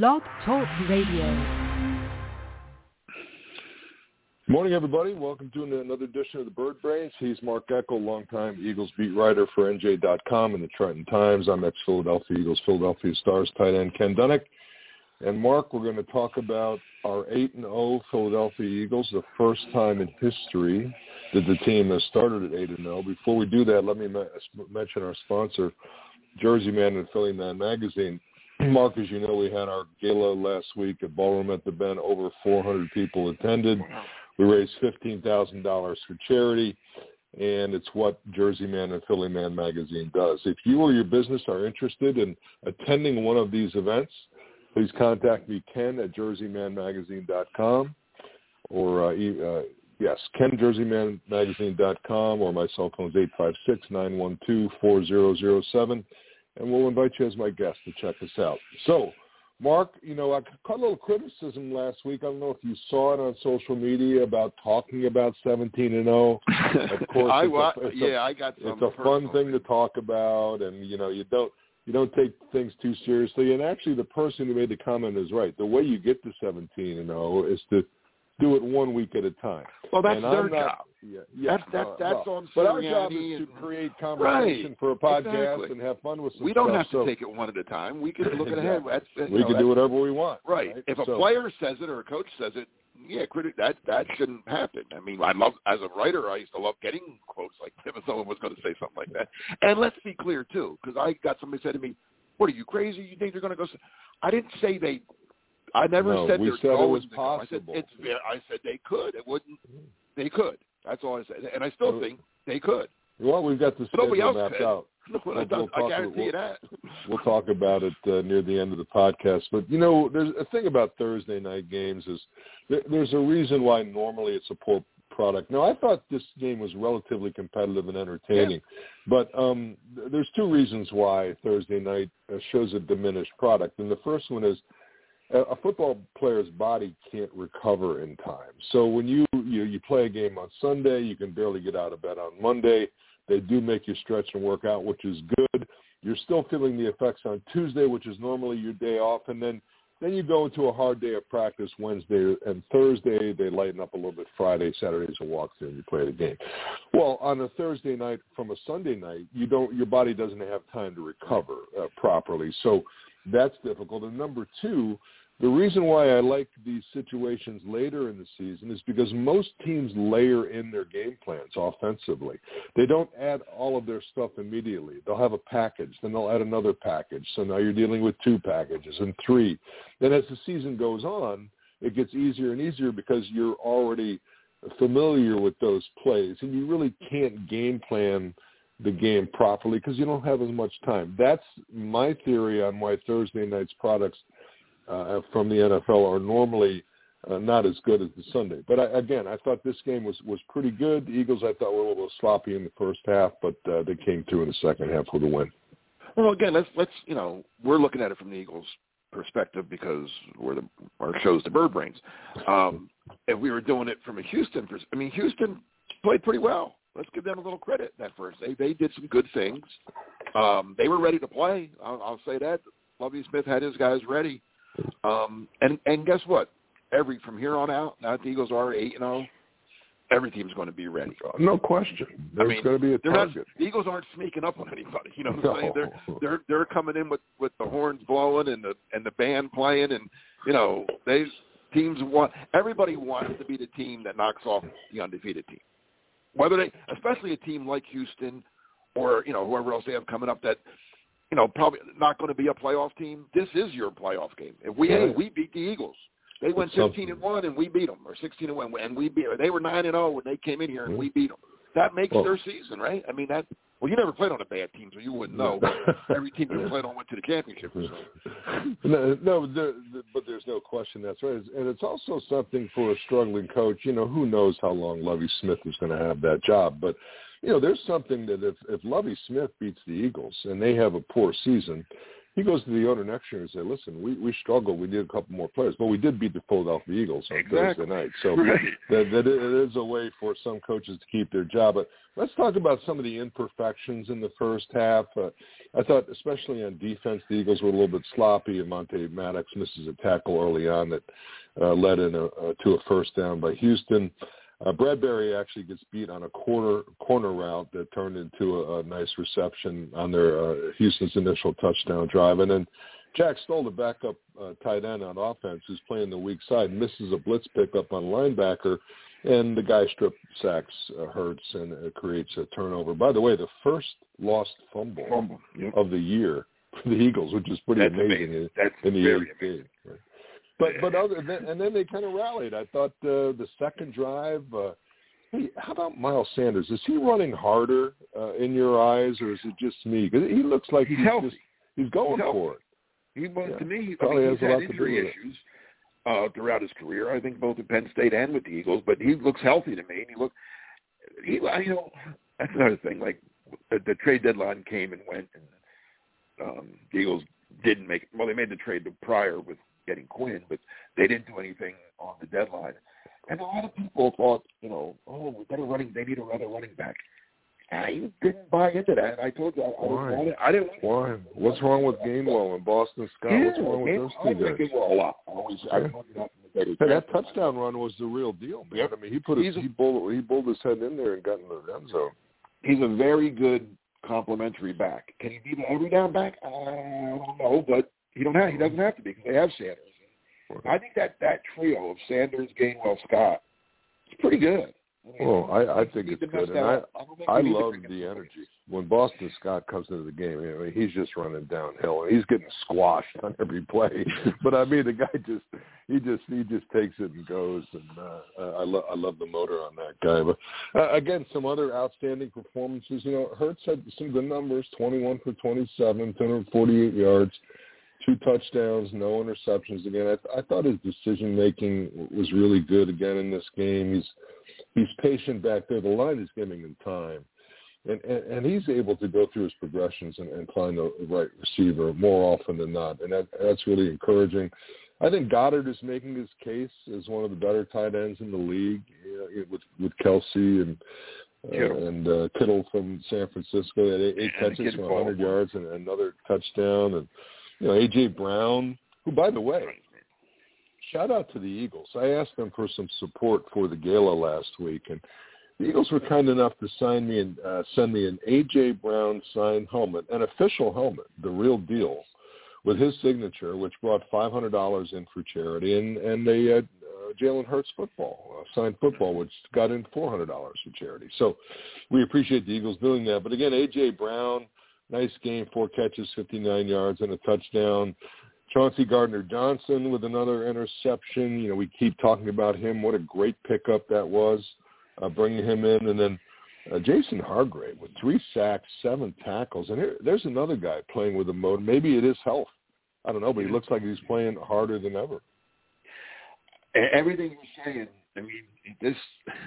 Blog Talk Radio. Morning, everybody. Welcome to another edition of the Bird Brains. He's Mark Eckel, longtime Eagles beat writer for NJ.com and the Trenton Times. I'm ex-Philadelphia Eagles, Philadelphia Stars tight end Ken Dunek. And Mark, we're going to talk about our 8-0 Philadelphia Eagles, the first time in history that the team has started at 8-0. Before we do that, let me mention our sponsor, Jersey Man and Philly Man Magazine. Mark, as you know, we had our gala last week at Ballroom at the Bend. Over 400 people attended. We raised $15,000 for charity, and it's what Jersey Man and Philly Man magazine does. If you or your business are interested in attending one of these events, please contact me, Ken at jerseymanmagazine.com, or uh, uh, yes, Ken jerseymanmagazine.com, or my cell phone is 856-912-4007, and we'll invite you as my guest to check us out. So Mark, you know, I caught a little criticism last week. I don't know if you saw it on social media about talking about 17 and 0. Of course, I, it's a, it's yeah, a, I got some It's a fun thing to talk about, and you know, you don't you don't take things too seriously. And actually, the person who made the comment is right. The way you get to 17 and 0 is to do it one week at a time. Well, that's and their not, job. Yeah, yeah. That's that's, that's well, on But our job is to create conversation right, for a podcast exactly. and have fun with some We don't stuff, have to so take it one at a time. We can look exactly. ahead. That's, you we know, can do whatever we want. Right. right? If a so, player says it or a coach says it, yeah, critic that that shouldn't happen. I mean, I love as a writer, I used to love getting quotes like that if someone was going to say something like that. And let's be clear too, because I got somebody said to me, "What are you crazy? You think they're going to go?" I didn't say they. I never No, said we they're said it was go. I said possible. it's. I said they could. It wouldn't. They could. That's all I said, and I still Uh, think they could. Well, we've got the nobody schedule else mapped could. out. No, We'll- I, we'll I talk- guarantee we'll- you that. We'll talk about it uh, near the end of the podcast. But you know, there's a thing about Thursday night games is there, there's a reason why normally it's a poor product. Now, I thought this game was relatively competitive and entertaining, but um, th- there's two reasons why Thursday night uh, shows a diminished product. And the first one is a football player's body can't recover in time. So when you, you you play a game on Sunday, you can barely get out of bed on Monday. They do make you stretch and work out, which is good. You're still feeling the effects on Tuesday, which is normally your day off, and then then you go into a hard day of practice Wednesday and Thursday. They lighten up a little bit. Friday, Saturday's a walkthrough, and you play the game. Well, on a Thursday night from a Sunday night, you don't. Your body doesn't have time to recover uh, properly, so that's difficult. And number two, the reason why I like these situations later in the season is because most teams layer in their game plans offensively. They don't add all of their stuff immediately. They'll have a package, then they'll add another package. So now you're dealing with two packages and three. Then as the season goes on, it gets easier and easier because you're already familiar with those plays, and you really can't game plan the game properly because you don't have as much time. That's my theory on why Thursday night's products uh, from the NFL are normally uh, not as good as the Sunday. But I, again, I thought this game was was pretty good. The Eagles, I thought, were a little sloppy in the first half, but uh, they came through in the second half with a win. Well, again, let's let's you know we're looking at it from the Eagles' perspective because we're the our show's the Bird Brains. Um, if we were doing it from a Houston, pers- I mean, Houston played pretty well. Let's give them a little credit that first. They they did some good things. Um, they were ready to play. I'll, I'll say that. Lovie Smith had his guys ready. Um, and and guess what? Every from here on out, now that the Eagles are eight and zero, every team's going to be ready. No question. There's mean, going to be a They're not, the Eagles aren't sneaking up on anybody. You know what I'm saying? They're they're they're coming in with with the horns blowing and the and the band playing and you know they teams want everybody wants to be the team that knocks off the undefeated team. Whether they, especially a team like Houston or you know whoever else they have coming up that you know probably not going to be a playoff team. This is your playoff game. If we hey we beat the Eagles. They went It's. 15 and one, and we beat them, or 16 and one, and we beat. They were nine and zero when they came in here, and we mm-hmm. beat them. That makes Well- their season, right? I mean, that. Well, you never played on a bad team, so you wouldn't know. Every team you played on went to the championship. So. no, no there, but there's no question that's right. And it's also something for a struggling coach. You know, who knows how long Lovie Smith is going to have that job. But, you know, there's something that if, if Lovie Smith beats the Eagles and they have a poor season, he goes to the owner next year and say, "Listen, we we struggled. We need a couple more players, but we did beat the Philadelphia Eagles on exactly. Thursday night. So right. that, that it is a way for some coaches to keep their job. But let's talk about some of the imperfections in the first half. Uh, I thought, especially on defense, the Eagles were a little bit sloppy, and Monte Maddox misses a tackle early on that uh, led in a, uh, to a first down by Houston. Uh, Bradberry actually gets beat on a corner corner route that turned into a, a nice reception on their uh, Houston's initial touchdown drive, and then Jack Stoll, the backup uh, tight end on offense, who's playing the weak side, misses a blitz pickup on linebacker, and the guy strip sacks uh, Hurts and it creates a turnover. By the way, the first lost fumble, Fumble. Yep. of the year for the Eagles, which is pretty That's amazing, amazing. in, That's in the very eighth game. Right. But but other than, and then they kind of rallied. I thought uh, the second drive. Uh, hey, how about Miles Sanders? Is he running harder uh, in your eyes, or is it just me? Because he looks like He's he's, healthy. just he's going He's for it. He was Yeah. to me. I Probably mean, has he's a lot had injury issues uh, throughout his career. I think both at Penn State and with the Eagles, but he looks healthy to me. And he look, he, you know, that's another thing. Like the, the trade deadline came and went, and um, the Eagles didn't make. Well, they made the trade the prior with getting Quinn, but they didn't do anything on the deadline. And a lot of people thought, you know, oh, we better running. They need another running back. I didn't buy into that. I told you I, I Why? didn't. I didn't. Why? What's wrong with Gainwell and Boston Scott? What's wrong with yeah, those two guys? Gainwell a lot. I always, Yeah. you that from the day Hey, that touchdown run was the real deal, man. Yep. I mean, he put his, a- he bowled he bowled his head in there and got in the end zone. He's a very good complimentary back. Can he be the every down back? Uh, I don't know, but he don't have. He doesn't have to be because they have Sanders. I think that that trio of Sanders, Gainwell, Scott is pretty good. I mean, Well, I, I think it's good, and I. I we need to love the energy when Boston Scott comes into the game. I mean, he's just running downhill and he's getting squashed on every play. but I mean, the guy just he just he just takes it and goes, and uh, I love I love the motor on that guy. But uh, again, some other outstanding performances. You know, Hurts had some good numbers: twenty-one for twenty-seven, two hundred forty-eight yards. Two touchdowns, no interceptions. Again, I, I thought his decision making was really good again in this game. He's he's patient back there. The line is giving him time, and and, and he's able to go through his progressions and, and find the right receiver more often than not, and that that's really encouraging. I think Goedert is making his case as one of the better tight ends in the league you know, with with Kelce and. Uh, and uh, Kittle from San Francisco had eight, eight catches for 100 yards and another touchdown. And you know AJ Brown, who by the way, shout out to the Eagles. I asked them for some support for the gala last week, and the Eagles were kind enough to sign me and uh, send me an AJ Brown signed helmet, an official helmet, the real deal, with his signature, which brought five hundred dollars in for charity, and and a uh, uh, Jalen Hurts football uh, signed football, which got in four hundred dollars for charity. So we appreciate the Eagles doing that. But again, AJ Brown, nice game, four catches, fifty nine yards, and a touchdown. Chauncey Gardner Johnson with another interception. You know, we keep talking about him. What a great pickup that was, uh, bringing him in. And then uh, Javon Hargrave with three sacks, seven tackles. And here, there's another guy playing with a mode. Maybe it is health. I don't know, but he looks like he's playing harder than ever. Everything you're saying. I mean, this,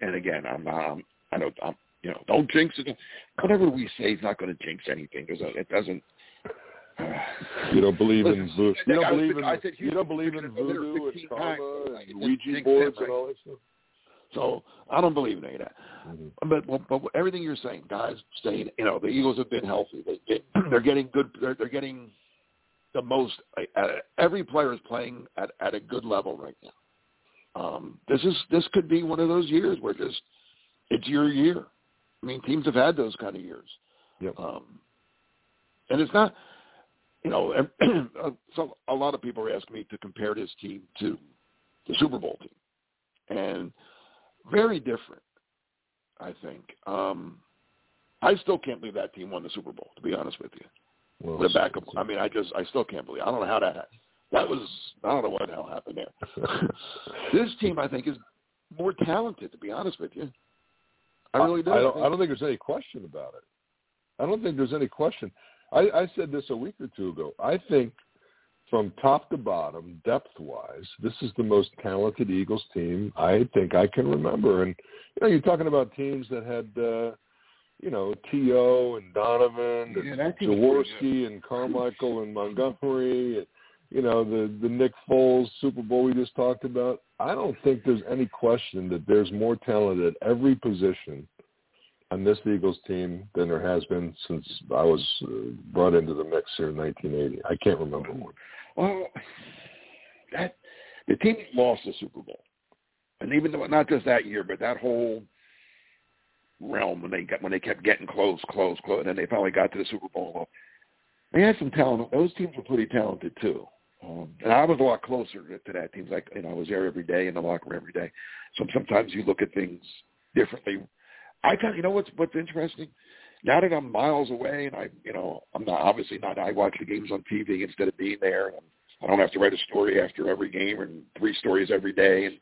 and again, I'm, um, I don't, I'm, you know, don't jinx it. Whatever we say is not going to jinx anything because it doesn't. You don't believe in voodoo. You don't believe in I said you don't believe in Houston took it voodoo and 15 karma and Ouija boards them, and all that stuff. So I don't believe in any of that. Mhm. But, but but everything you're saying, guys, staying. You know, the Eagles have been healthy. They, they they're getting good. They're, they're getting the most. Uh, every player is playing at at a good level right now. Um, this is this could be one of those years where just it's your year. I mean, teams have had those kind of years. Yep. Um, and it's not, you know, so a lot of people are asking me to compare this team to the Super Bowl team, and very different, I think. Um, I still can't believe that team won the Super Bowl. To be honest with you, Well, the backup. I mean, I just I still can't believe. I don't know how that happened. That was I don't know what the hell happened there. this team, I think, is more talented. To be honest with you, I really do. I don't, I don't think there's any question about it. I don't think there's any question. I, I said this a week or two ago. I think from top to bottom, depth-wise, this is the most talented Eagles team I think I can remember. And you know, you're talking about teams that had uh, you know, T.O. and Donovan Yeah, and that team was pretty Jaworski and Carmichael and Montgomery and you know, the the Nick Foles Super Bowl we just talked about. I don't think there's any question that there's more talent at every position on this Eagles team than there has been since I was uh, brought into the mix here in 1980. I can't remember one. Well, that the team lost the Super Bowl, and even though not just that year, but that whole realm when they got when they kept getting close, close, close, and then they finally got to the Super Bowl. They had some talent. Those teams were pretty talented too. Um, and I was a lot closer to, to that team. Like you know, I was there every day in the locker room every day. So sometimes you look at things differently. I kind of, you know what's what's interesting. Now that I'm miles away, and I, you know, I'm not obviously not. I watch the games on TV instead of being there. And I don't have to write a story after every game and three stories every day. And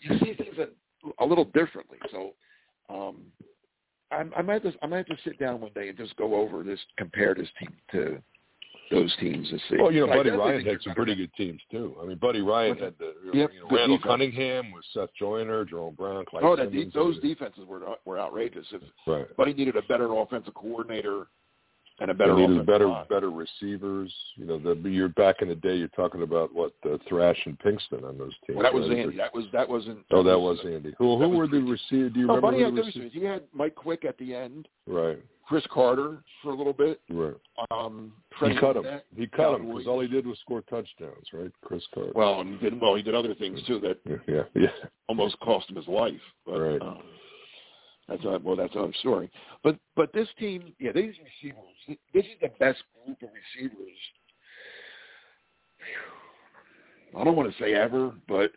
you see things a, a little differently. So um, I, I might just I might have to sit down one day and just go over this, compare this team to those teams and see. Well, you know, Buddy Ryan had some pretty good teams too. I mean, Buddy Ryan had the Yep, you know, Randall defense. Cunningham with Seth Joyner, Jerome Brown, Clyde Oh, that de- those defenses were were outrageous. If right. Buddy needed a better offensive coordinator and a better They needed better line. better receivers. You know, the you're back in the day. You're talking about what uh, Thrash and Pinkston on those teams. Well, that was right? Andy. That was that wasn't. Oh, that was Andy. Who who were the receivers? Do you No, remember Buddy had the receivers? He had Mike Quick at the end, Right, Cris Carter for a little bit. right. Um, He cut him. Barnett, He cut him because all he did was score touchdowns. Right, Cris Carter. Well, and he did well. He did other things too that yeah, yeah, yeah. almost cost him his life. But, Right. Um, that's not, well, that's another story. But but this team, yeah, these receivers. This is the best group of receivers. I don't want to say ever, but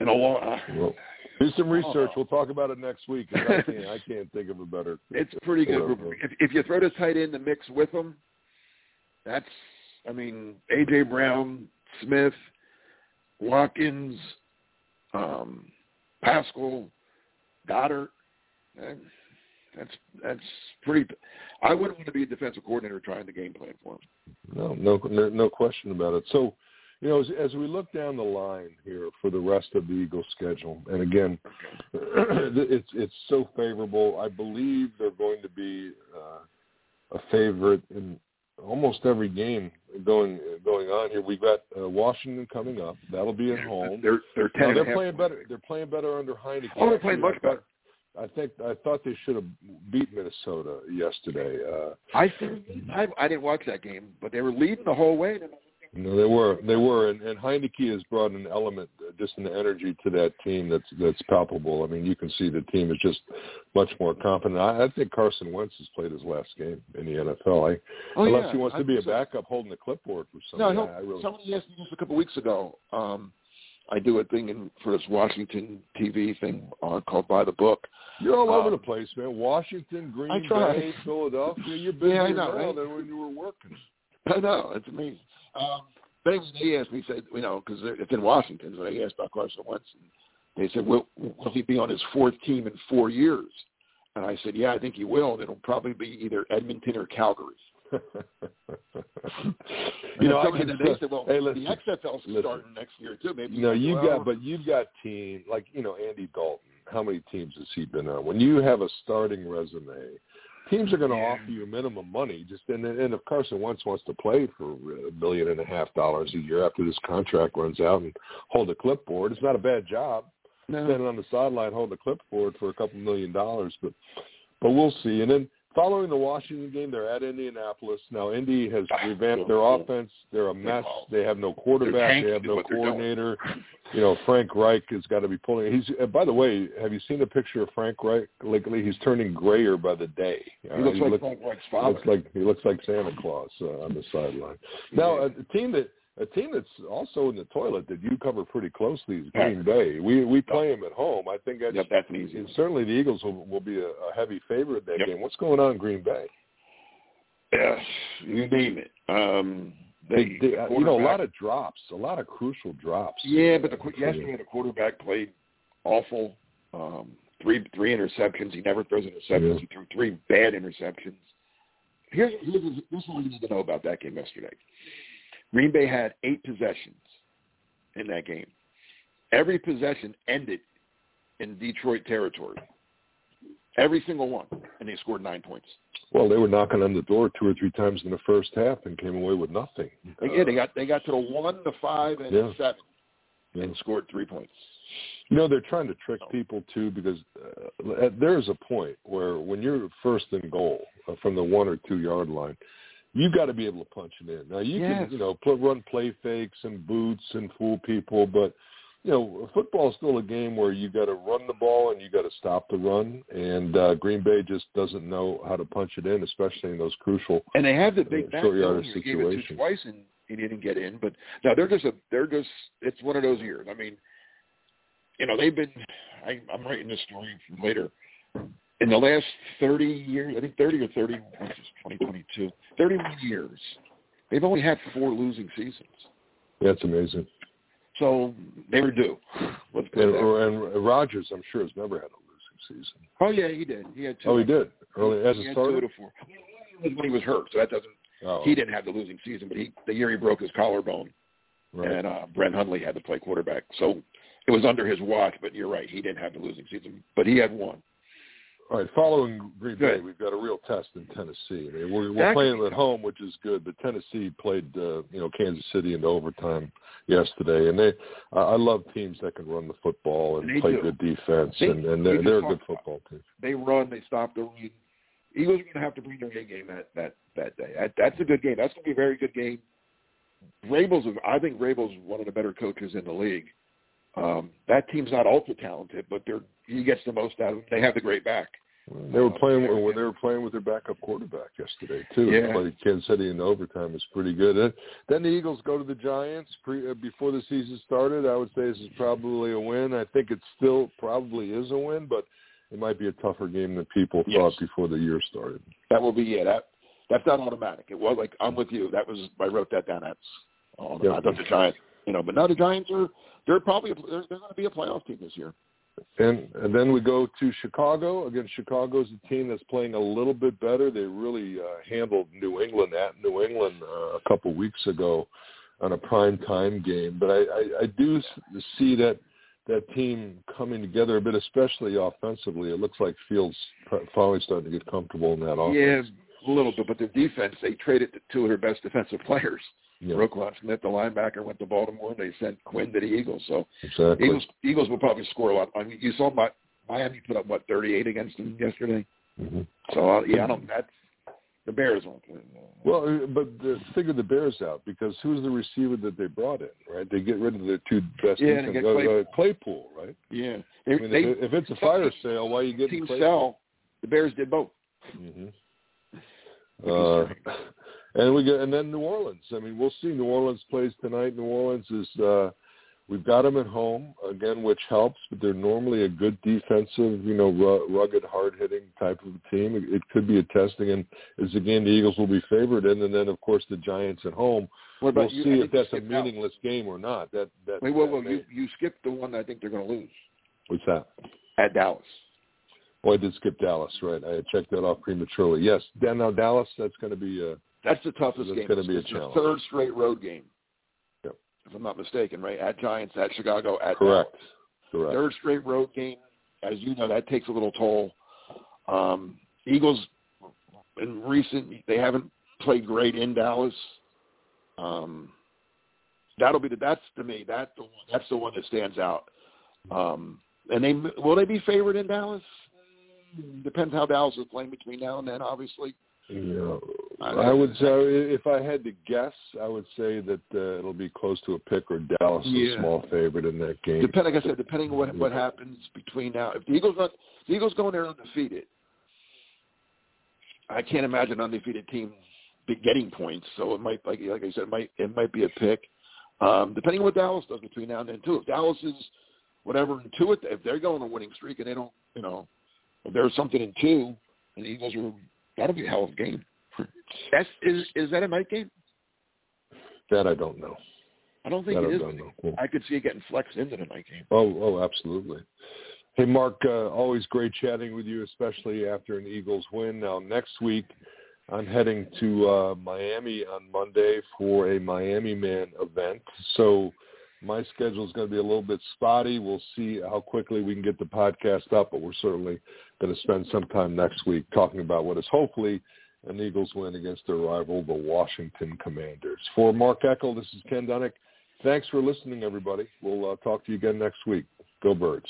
in a long. Well, do some research. know. We'll talk about it next week. I can't. I can't think of a better. it's pretty good group. If, if you throw the tight end the mix with them, that's. I mean, AJ Brown, Smith, Watkins, um, Pascal, Goedert. and That's that's pretty. I wouldn't want to be a defensive coordinator trying to game plan for him. No, no, no, no question about it. So, you know, as, as we look down the line here for the rest of the Eagles' schedule, and again, it's it's so favorable. I believe they're going to be uh, a favorite in almost every game going going on here. We've got uh, Washington coming up. That'll be at home. They're they're. Now, they're playing better. They're playing better under Heinicke. Oh, they're playing much I better. I think I thought they should have beat Minnesota yesterday. Uh, I think I, I didn't watch that game, but they were leading the whole way. No, they were. They were, and, and Heinicke has brought an element, uh, just an energy to that team that's that's palpable. I mean, you can see the team is just much more confident. I, I think Carson Wentz has played his last game in the NFL. I, Oh, unless yeah. he wants to be a so. backup holding the clipboard for somebody. no. I, I really, Somebody asked me this a couple of weeks ago. Um, I do a thing in, for this Washington TV thing uh, called By the Book. you're all over um, the place, man. Washington, Green Bay, Philadelphia. You're busier Yeah, I know, now right? than when you were working. I know it's amazing. Um, but anyway, they asked me, said, you know, because it's in Washington, so they asked about Carson Wentz, and they said, will, will he be on his fourth team in four years? And I said, yeah, I think he will. And it'll probably be either Edmonton or Calgary. you know, I that they said, well, hey, listen, the XFL's listen. starting next year too. Maybe No, you you well, got, but you've got team like you know Andy Dalton. How many teams has he been on? When you have a starting resume, teams are going to offer you minimum money. Just and and if Carson Wentz wants to play for a million and a half dollars a year after this contract runs out and hold a clipboard, it's not a bad job. no. Standing on the sideline holding a clipboard for a couple million dollars, but but we'll see. And then following the Washington game, they're at Indianapolis. Now Indy has Ah, revamped their offense. They're a mess. They have no quarterback. They have no what they're doing. coordinator. You know, Frank Reich has got to be pulling. He's. By the way, have you seen a picture of Frank Reich lately? He's turning grayer by the day. he Uh, looks like looks, Frank Reich's father. looks like he looks like Santa Claus uh, on the sideline. Now, Yeah. a team that a team that's also in the toilet that you cover pretty closely is Green Bay. We we play them at home. I think that's Yep, that's an easy. and certainly the Eagles will, will be a, a heavy favorite that Yep. game. What's going on in Green Bay? Yes, you name it. Um, they, They, they, the uh, you know, a lot of drops, a lot of crucial drops. Yeah, but the qu- yesterday the quarterback played awful. Um, three three interceptions. He never throws interceptions. Yeah. He threw three bad interceptions. Here's, here's this is what you need to know about that game yesterday. Green Bay had eight possessions in that game. Every possession ended in Detroit territory. every single one, and they scored nine points. Well, they were knocking on the door two or three times in the first half and came away with nothing. Yeah, they got they got to the one, the five, and Yeah. seven, Yeah. and scored three points. You know, they're trying to trick people too because uh, there's a point where when you're first in goal uh, from the one or two yard line, you've got to be able to punch it in. Now you Yes. can, you know, put run play fakes and boots and fool people, but you know, football is still a game where you got to run the ball and you got to stop the run. And uh, Green Bay just doesn't know how to punch it in, especially in those crucial. And they have the big back Short yardage He gave it to twice, and he didn't get in. But now they're just a they're just it's one of those years. I mean, you know, they've been. I, I'm writing this story for later. In the last 30 years, I think 30 or 30, which is 2022, 31 years, they've only had four losing seasons. That's amazing. So they were due. Let's put And, that and Rodgers, I'm sure, has never had a losing season. Oh yeah, he did. He had two. Oh, he did early as he a had two starter. to four. When he was hurt, so that doesn't. Oh, He didn't have the losing season, but he the year he broke his collarbone. right. and uh, Brett Hundley had to play quarterback. So it was under his watch, but you're right, he didn't have the losing season, but he had one. All right, following Green Bay, we've got a real test in Tennessee. I mean, we're, we're playing at home, which is good, but Tennessee played, uh, you know, Kansas City into overtime yesterday, and they, I I love teams that can run the football and They play do. good defense, They- and, and they're, just they're a good football team. They run, they stop the run. Eagles are going to have to bring their A game that that that day. That, that's a good game. That's going to be a very good game. Vrabel's, I think Vrabel's one of the better coaches in the league. Um, that team's not ultra talented, but they're he gets the most out of them. They have the great back. They were Uh, playing they're- when they were playing with their backup quarterback yesterday too. Yeah. Played Kansas City in overtime is pretty good. And then the Eagles go to the Giants pre, uh, before the season started. I would say this is probably a win. I think it still probably is a win, but it might be a tougher game than people Yes. thought before the year started. That will be yeah. That that's not automatic. It was like I'm with you. That was I wrote that down. That's oh, Yeah. I thought the Giants, you know, but now the Giants are they're probably they're, they're going to be a playoff team this year. And, and then we go to Chicago. Again, Chicago's a team that's playing a little bit better. They really uh, handled New England at New England uh, a couple weeks ago on a prime time game. But I, I, I do see that that team coming together a bit, especially offensively. It looks like Fields finally starting to get comfortable in that offense. Yeah, a little bit, but their defense they traded two of their best defensive players. Roquan Smith, the linebacker, went to Baltimore. and They sent Quinn to the Eagles. So exactly. Eagles Eagles will probably score a lot. I mean, you saw my Miami put up what 38 against them yesterday. hmm So uh, yeah, I don't. That's the Bears won't. win. Well, uh, but uh, figure the Bears out because who's the receiver that they brought in, right? They get rid of their two best Yeah, and they get uh, Claypool. uh, Claypool, right? Yeah, they, I mean, they if, if it's a fire sale, why are you getting team Claypool? sell. The Bears did both. hmm Uh. And we get and then New Orleans. I mean, we'll see. New Orleans plays tonight. New Orleans is uh, we've got them at home again, which helps. But they're normally a good defensive, you know, rugged, hard hitting type of team. It, it could be a testing, and it's again, the Eagles will be favored in. And then of course the Giants at home. What about We'll you? See if that's a skipped out. meaningless game or not. That that. Wait, whoa, may- you you skipped the one I think they're going to lose what's that? at Dallas. Oh, I did skip Dallas, right? I checked that off prematurely. Yes, then now Dallas. That's going to be uh That's the toughest That's game. gonna be a it's challenge. third straight road game. Yep. If I'm not mistaken, right? At Giants, at Chicago, at correct. Dallas. Correct. Third straight road game. As you know, that takes a little toll. Um, Eagles in recent they haven't played great in Dallas. Um, that'll be the that's to me that the one, that's the one that stands out. Um, and they will they be favored in Dallas? Depends how Dallas is playing between now and then, obviously. Yeah, I- would say if I had to guess, I would say that uh, it'll be close to a pick or Dallas Yeah. a small favorite in that game. Depend, like I said, depending on what what happens between now. If the Eagles run, the Eagles go in there undefeated. I can't imagine an undefeated team be getting points. So it might, like like I said, it might it might be a pick. Um, depending on what Dallas does between now and then too. If Dallas is whatever in two, if they're going on a winning streak and they don't, you know, if there's something in two, and the Eagles are, that'll be a hell of a game. That's is is that a night game? That I don't know. I don't think That it I is. Cool. I could see it getting flexed into the night game. Oh, oh, absolutely. Hey, Mark, uh, always great chatting with you, especially after an Eagles win. Now, next week, I'm heading to uh, Miami on Monday for a Miami Man event. So My schedule is going to be a little bit spotty. We'll see how quickly we can get the podcast up, but we're certainly going to spend some time next week talking about what is hopefully an Eagles win against their rival, the Washington Commanders. For Mark Eckel, this is Ken Dunek. Thanks for listening, everybody. We'll uh, talk to you again next week. Go Birds.